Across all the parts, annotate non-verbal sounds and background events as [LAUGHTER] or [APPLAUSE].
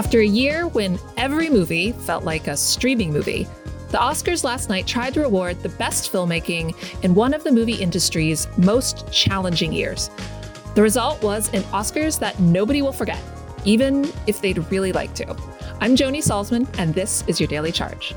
After a year when every movie felt like a streaming movie, the Oscars last night tried to reward the best filmmaking in one of the movie industry's most challenging years. The result was an Oscars that nobody will forget, even if they'd really like to. I'm Joni Salzman, and this is your Daily Charge.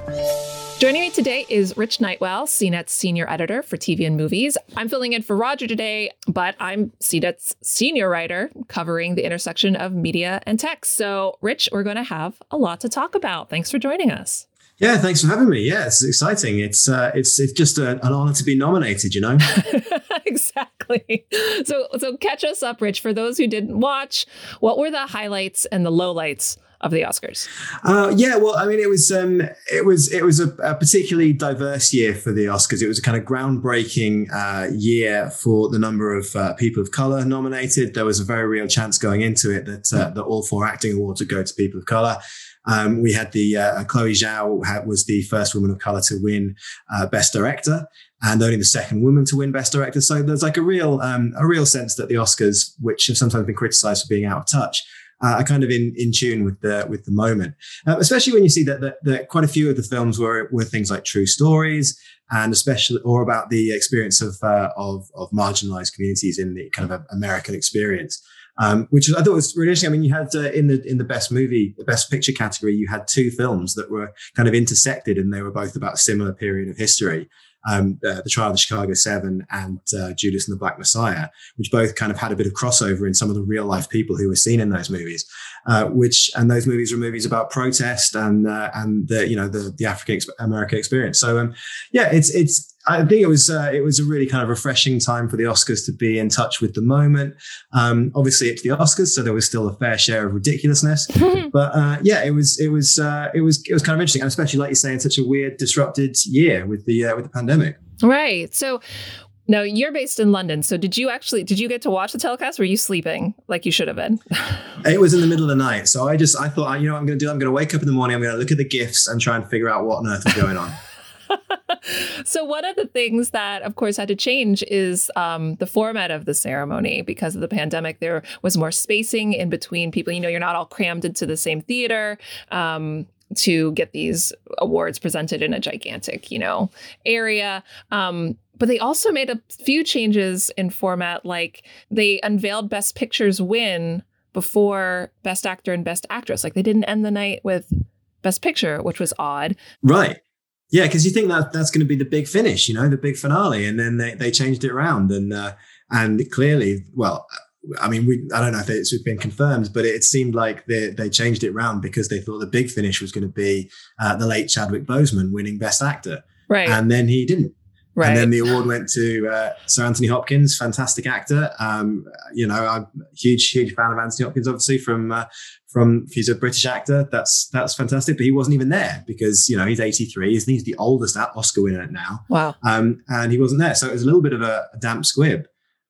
Joining me today is Rich Nightwell, CNET's senior editor for TV and movies. I'm filling in for Roger today, but I'm CNET's senior writer covering the intersection of media and tech. So, Rich, we're going to have a lot to talk about. Thanks for joining us. Yeah, thanks for having me. Yeah, it's exciting. It's uh, it's it's just a, an honor to be nominated. You know. [LAUGHS] exactly. So so catch us up, Rich. For those who didn't watch, what were the highlights and the lowlights of the Oscars? Uh, yeah, well, I mean, it was um, it was it was a, a, particularly diverse year for the Oscars. It was a kind of groundbreaking uh, year for the number of uh, people of color nominated. There was a very real chance going into it that uh, that all four acting awards would go to people of color. Um, we had the uh, Chloe Zhao had, was the first woman of color to win uh, Best Director, and only the second woman to win Best Director. So there's like a real um, a real sense that the Oscars, which have sometimes been criticized for being out of touch, uh, are kind of in, in tune with the with the moment. Uh, especially when you see that, that, that quite a few of the films were were things like true stories, and especially or about the experience of uh, of, of marginalized communities in the kind of American experience. Um, which I thought was really interesting. I mean, you had uh, in the in the best movie, the best picture category, you had two films that were kind of intersected, and they were both about a similar period of history um, uh, the trial of the Chicago Seven and uh, Judas and the Black Messiah, which both kind of had a bit of crossover in some of the real life people who were seen in those movies. Uh, which and those movies were movies about protest and uh, and the you know the the African American experience. So um, yeah, it's it's I think it was uh, it was a really kind of refreshing time for the Oscars to be in touch with the moment. Um, obviously, it's the Oscars, so there was still a fair share of ridiculousness. [LAUGHS] but uh, yeah, it was it was uh, it was it was kind of interesting, and especially like you say, in such a weird, disrupted year with the uh, with the pandemic. Right. So. Now you're based in London, so did you actually did you get to watch the telecast? Were you sleeping like you should have been? [LAUGHS] it was in the middle of the night, so I just I thought you know what I'm going to do. I'm going to wake up in the morning. I'm going to look at the gifts and try and figure out what on earth is going on. [LAUGHS] so one of the things that of course had to change is um, the format of the ceremony. Because of the pandemic there was more spacing in between people. You know you're not all crammed into the same theater um, to get these awards presented in a gigantic you know area. Um, but they also made a few changes in format. Like they unveiled best pictures win before best actor and best actress. Like they didn't end the night with best picture which was odd. Right yeah, because you think that that's going to be the big finish, you know, the big finale, and then they, they changed it around, and uh, and clearly, well, I mean, we I don't know if it's been confirmed, but it seemed like they they changed it around because they thought the big finish was going to be uh, the late Chadwick Boseman winning Best Actor, right? And then he didn't. Right. And then the award went to uh, Sir Anthony Hopkins, fantastic actor. Um, you know, I'm a huge, huge fan of Anthony Hopkins, obviously from uh, from he's a British actor. That's that's fantastic. But he wasn't even there because you know he's 83. He's, he's the oldest Oscar winner now. Wow. Um, and he wasn't there, so it was a little bit of a, a damp squib.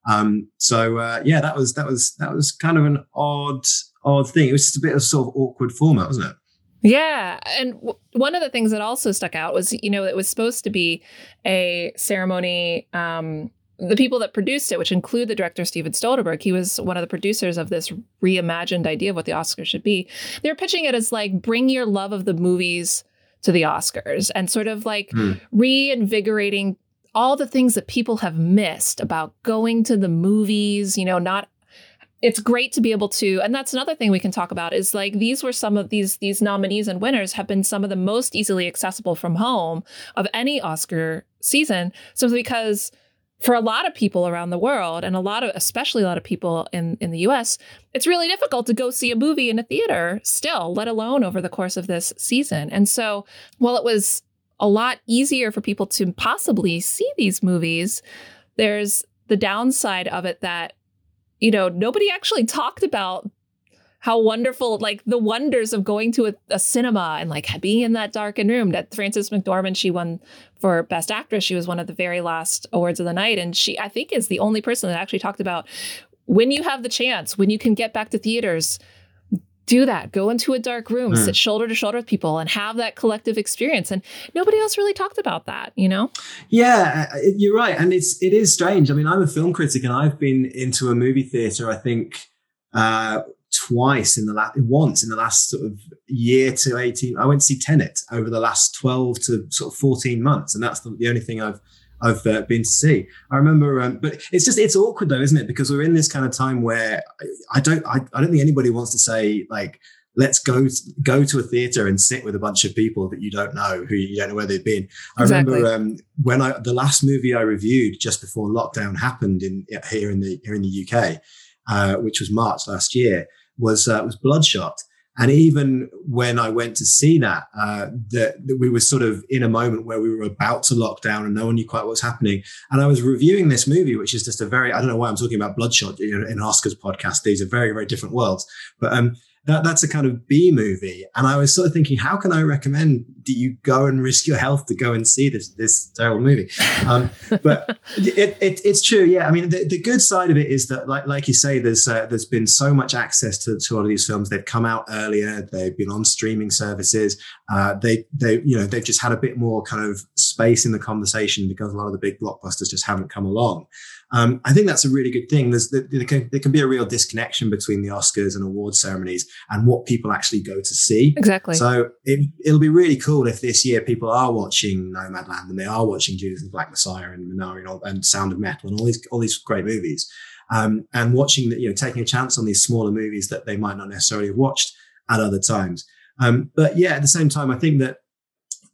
Um, so uh, yeah, that was that was that was kind of an odd odd thing. It was just a bit of sort of awkward format, wasn't it? Yeah. And w- one of the things that also stuck out was, you know, it was supposed to be a ceremony. Um, the people that produced it, which include the director Steven Soderbergh, he was one of the producers of this reimagined idea of what the Oscars should be. They were pitching it as like bring your love of the movies to the Oscars and sort of like mm. reinvigorating all the things that people have missed about going to the movies, you know, not it's great to be able to and that's another thing we can talk about is like these were some of these these nominees and winners have been some of the most easily accessible from home of any oscar season. Simply because for a lot of people around the world and a lot of especially a lot of people in in the US it's really difficult to go see a movie in a theater still let alone over the course of this season. And so while it was a lot easier for people to possibly see these movies there's the downside of it that you know, nobody actually talked about how wonderful, like the wonders of going to a, a, cinema and like being in that darkened room. That Frances McDormand, she won for Best Actress. She was one of the very last awards of the night, and she, I think, is the only person that actually talked about when you have the chance, when you can get back to theaters, do that. Go into a dark room, mm. sit shoulder to shoulder with people, and have that collective experience. And nobody else really talked about that, you know? Yeah, you're right. And it's it is strange. I mean, I'm a film critic, and I've been into a movie theater. I think uh, twice in the last once in the last sort of year to 18 i went to see tenet over the last 12 to sort of 14 months and that's the, the only thing i've I've uh, been to see. I remember, um, but it's just it's awkward though, isn't it? Because we're in this kind of time where I, don't I, I don't think anybody wants to say like let's go go to a theater and sit with a bunch of people that you don't know who you don't know where they've been. I exactly. remember um, when I the last movie I reviewed just before lockdown happened in here in the here in the UK, uh, which was March last year, was uh, was Bloodshot. And even when I went to see that, uh, that, that we were sort of in a moment where we were about to lock down and no one knew quite what was happening. And I was reviewing this movie, which is just a very, I don't know why I'm talking about Bloodshot in Oscars podcast. These are very, very different worlds. But um, that, that's a kind of B movie. And I was sort of thinking, how can I recommend that you go and risk your health to go and see this this terrible movie? Um, [LAUGHS] but it, it, it's true, yeah. I mean, the, the good side of it is that, like like you say, there's uh, there's been so much access to, to all of these films. They've come out earlier. They've been on streaming services. Uh, they they you know they've just had a bit more kind of space in the conversation because a lot of the big blockbusters just haven't come along. Um, I think that's a really good thing. There's there can, there can be a real disconnection between the Oscars and award ceremonies and what people actually go to see. Exactly. So it, it'll be really cool if this year people are watching Nomadland and they are watching Judas and Black Messiah and Minari and, all, and Sound of Metal and all these all these great movies, um, and watching that you know taking a chance on these smaller movies that they might not necessarily have watched at other times. Um, but yeah, at the same time, I think that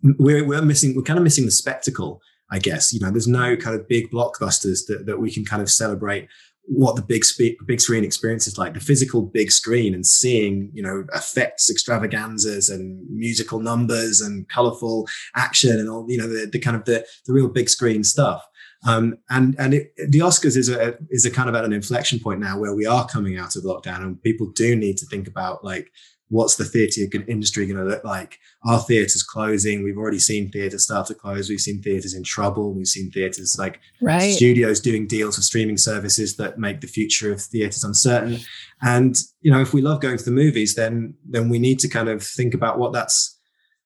we're, we're missing we're kind of missing the spectacle I guess. You know, there's no kind of big blockbusters that, that we can kind of celebrate what the big spe- big screen experience is like the physical big screen and seeing you know effects extravaganzas and musical numbers and colorful action and all you know the, the kind of the, the real big screen stuff um, and and it, the Oscars is a is a kind of at an inflection point now where we are coming out of lockdown and people do need to think about like what's the theatre industry going to look like? Are theatres closing? We've already seen theatres start to close. We've seen theatres in trouble. We've seen theatres like right. studios doing deals with streaming services that make the future of theatres uncertain. And you know, if we love going to the movies, then then we need to kind of think about what that's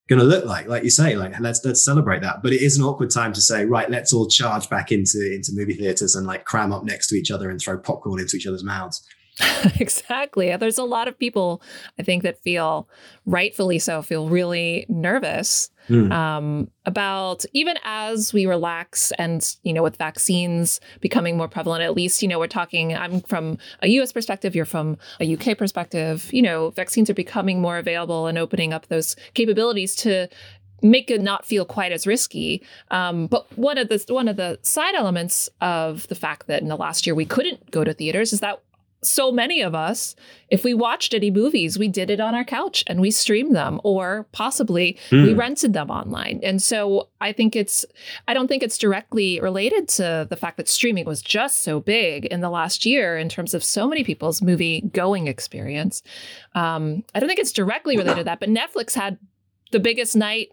going to look like. Like you say, like let's let's celebrate that. But it is an awkward time to say, right, let's all charge back into into movie theatres and like cram up next to each other and throw popcorn into each other's mouths. [LAUGHS] exactly. There's a lot of people, I think, that feel rightfully so, feel really nervous mm. um, about even as we relax and, you know, with vaccines becoming more prevalent, at least, you know, we're talking, I'm from a US perspective, you're from a UK perspective, you know, vaccines are becoming more available and opening up those capabilities to make it not feel quite as risky. Um, but one of the one of the side elements of the fact that in the last year we couldn't go to theaters is that so many of us, if we watched any movies, we did it on our couch and we streamed them, or possibly mm. we hmm. rented them online. And so I think it's, I don't think it's directly related to the fact that streaming was just so big in the last year in terms of so many people's movie going experience. Um, I don't think it's directly related to that, but Netflix had the biggest night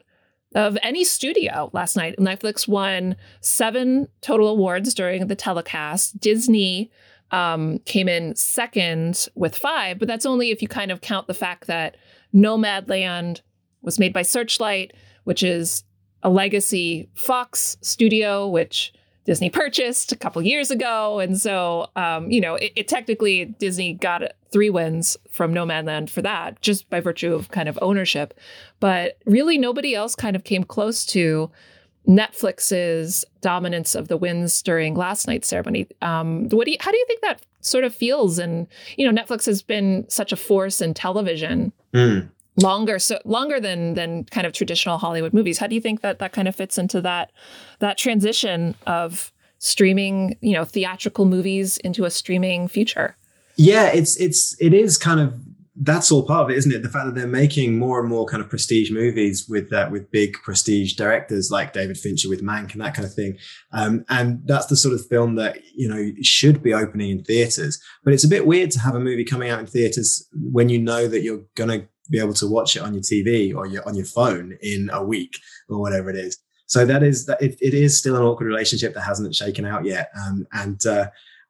of any studio last night. Netflix won seven total awards during the telecast. Disney um, came in second with five, but that's only if you kind of count the fact that Nomadland was made by Searchlight, which is a legacy Fox studio, which Disney purchased a couple years ago. And so, um, you know, it, it, technically Disney got three wins from Nomadland for that, just by virtue of kind of ownership. But really, nobody else kind of came close to Netflix's dominance of the wins during last night's ceremony. Um, what do you, how do you think that sort of feels? And you know, Netflix has been such a force in television mm. longer, so longer than than kind of traditional Hollywood movies. How do you think that that kind of fits into that that transition of streaming, you know, theatrical movies into a streaming future? Yeah, it's it's it is kind of that's all part of it, isn't it? The fact that they're making more and more kind of prestige movies with uh, with big prestige directors like David Fincher with Mank and that kind of thing. Um, and that's the sort of film that, you know, should be opening in theaters. But it's a bit weird to have a movie coming out in theaters when you know that you're going to be able to watch it on your TV or your, on your phone in a week or whatever it is. So that is that it, it is still an awkward relationship that hasn't shaken out yet. Um, and, uh,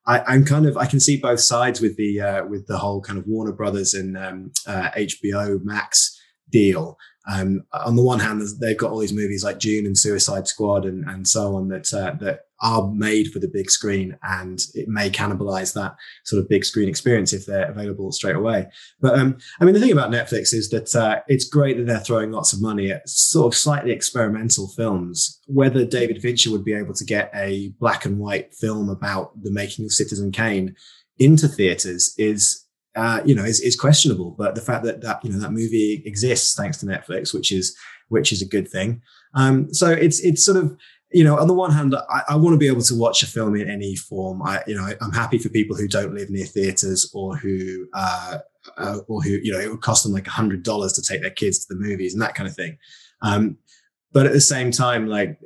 I, am kind of I can see both sides with the uh, with the whole kind of Warner Brothers and um, uh, HBO Max deal. Um, on the one hand, they've got all these movies like Dune and Suicide Squad and, and so on that uh, that are made for the big screen and it may cannibalize that sort of big screen experience if they're available straight away. But um, I mean, the thing about Netflix is that uh, it's great that they're throwing lots of money at sort of slightly experimental films. Whether David Fincher would be able to get a black and white film about the making of Citizen Kane into theaters is uh, you know, is, is questionable. But the fact that that you know that movie exists thanks to Netflix, which is which is a good thing. Um, so it's it's sort of you know, on the one hand, I, I, want to be able to watch a film in any form. I, you know, I, am happy for people who don't live near theaters or who, uh, uh, or who, you know, it would cost them like a hundred dollars to take their kids to the movies and that kind of thing. Um, but at the same time, like,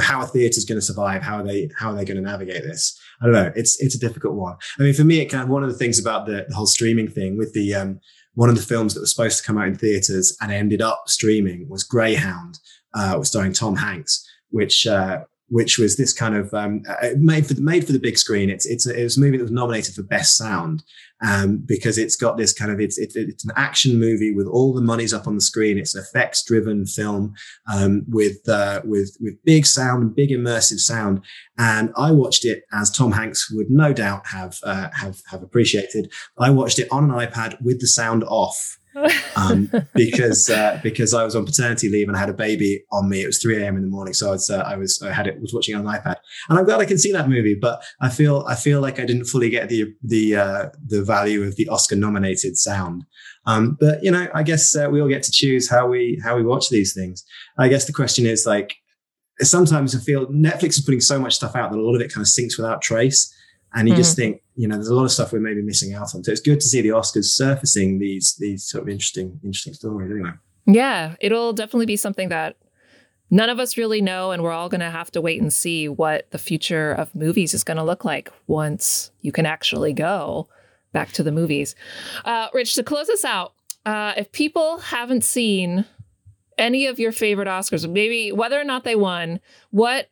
how are theaters going to survive? How are they? How are they going to navigate this? I don't know. It's it's a difficult one. I mean, for me, it kind of one of the things about the, the whole streaming thing with the um, one of the films that was supposed to come out in theaters and ended up streaming was Greyhound, uh, was starring Tom Hanks, which uh, which was this kind of um, uh, made for the, made for the big screen. It's it's a, it was a movie that was nominated for best sound um, because it's got this kind of it's it, it's an action movie with all the money's up on the screen. It's an effects driven film um, with uh, with with big sound and big immersive sound. And I watched it as Tom Hanks would no doubt have uh, have have appreciated. I watched it on an iPad with the sound off um, [LAUGHS] because uh, because I was on paternity leave and I had a baby on me. It was 3 a.m. in the morning, so I was uh, I was I had it was watching on an iPad, and I'm glad I can see that movie. But I feel I feel like I didn't fully get the the uh, the value of the Oscar nominated sound. Um, but you know, I guess uh, we all get to choose how we how we watch these things. I guess the question is like sometimes I feel Netflix is putting so much stuff out that a lot of it kind of sinks without trace. And you mm-hmm. just think, you know, there's a lot of stuff we're maybe missing out on. So it's good to see the Oscars surfacing these these sort of interesting interesting stories. Anyway. Yeah, it'll definitely be something that none of us really know, and we're all going to have to wait and see what the future of movies is going to look like once you can actually go back to the movies. Uh, Rich, to close us out, uh, if people haven't seen any of your favorite Oscars, maybe whether or not they won, what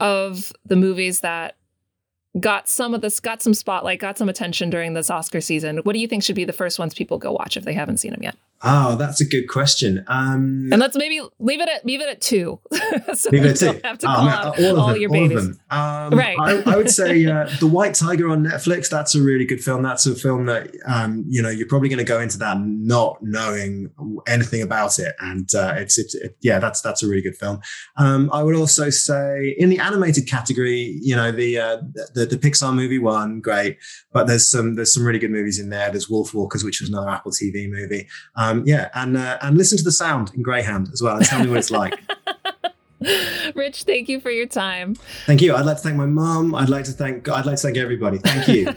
of the movies that got some of this, got some spotlight, got some attention during this Oscar season. What do you think should be the first ones people go watch if they haven't seen them yet? Oh, that's a good question. Um, and let's maybe leave it at leave it at two. [LAUGHS] so leave it at two. Have to oh, call man, all, all them, your babies. Um, right. I, I, would say [LAUGHS] uh, the White Tiger on Netflix. That's a really good film. That's a film that um, you know you're probably going to go into that not knowing anything about it, and uh, it's it's it, yeah, that's that's a really good film. Um, I would also say in the animated category, you know the uh, the, the Pixar movie one, great, but there's some there's some really good movies in there. There's Wolfwalkers, which was another Apple TV movie. Um, um, yeah, and uh, and listen to the sound in Greyhound as well, and tell me what it's like. [LAUGHS] Rich, thank you for your time. Thank you. I'd like to thank my mom. I'd like to thank. I'd like to thank everybody. Thank you.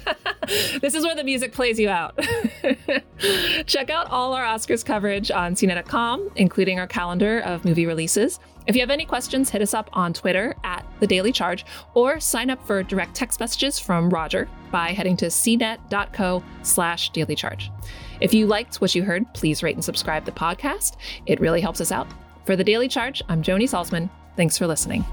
[LAUGHS] this is where the music plays you out. [LAUGHS] Check out all our Oscars coverage on CNET.com, including our calendar of movie releases. If you have any questions, hit us up on Twitter at The Daily Charge or sign up for direct text messages from Roger by heading to cnet.co slash daily charge. If you liked what you heard, please rate and subscribe the podcast. It really helps us out. For The Daily Charge, I'm Joni Salzman. Thanks for listening.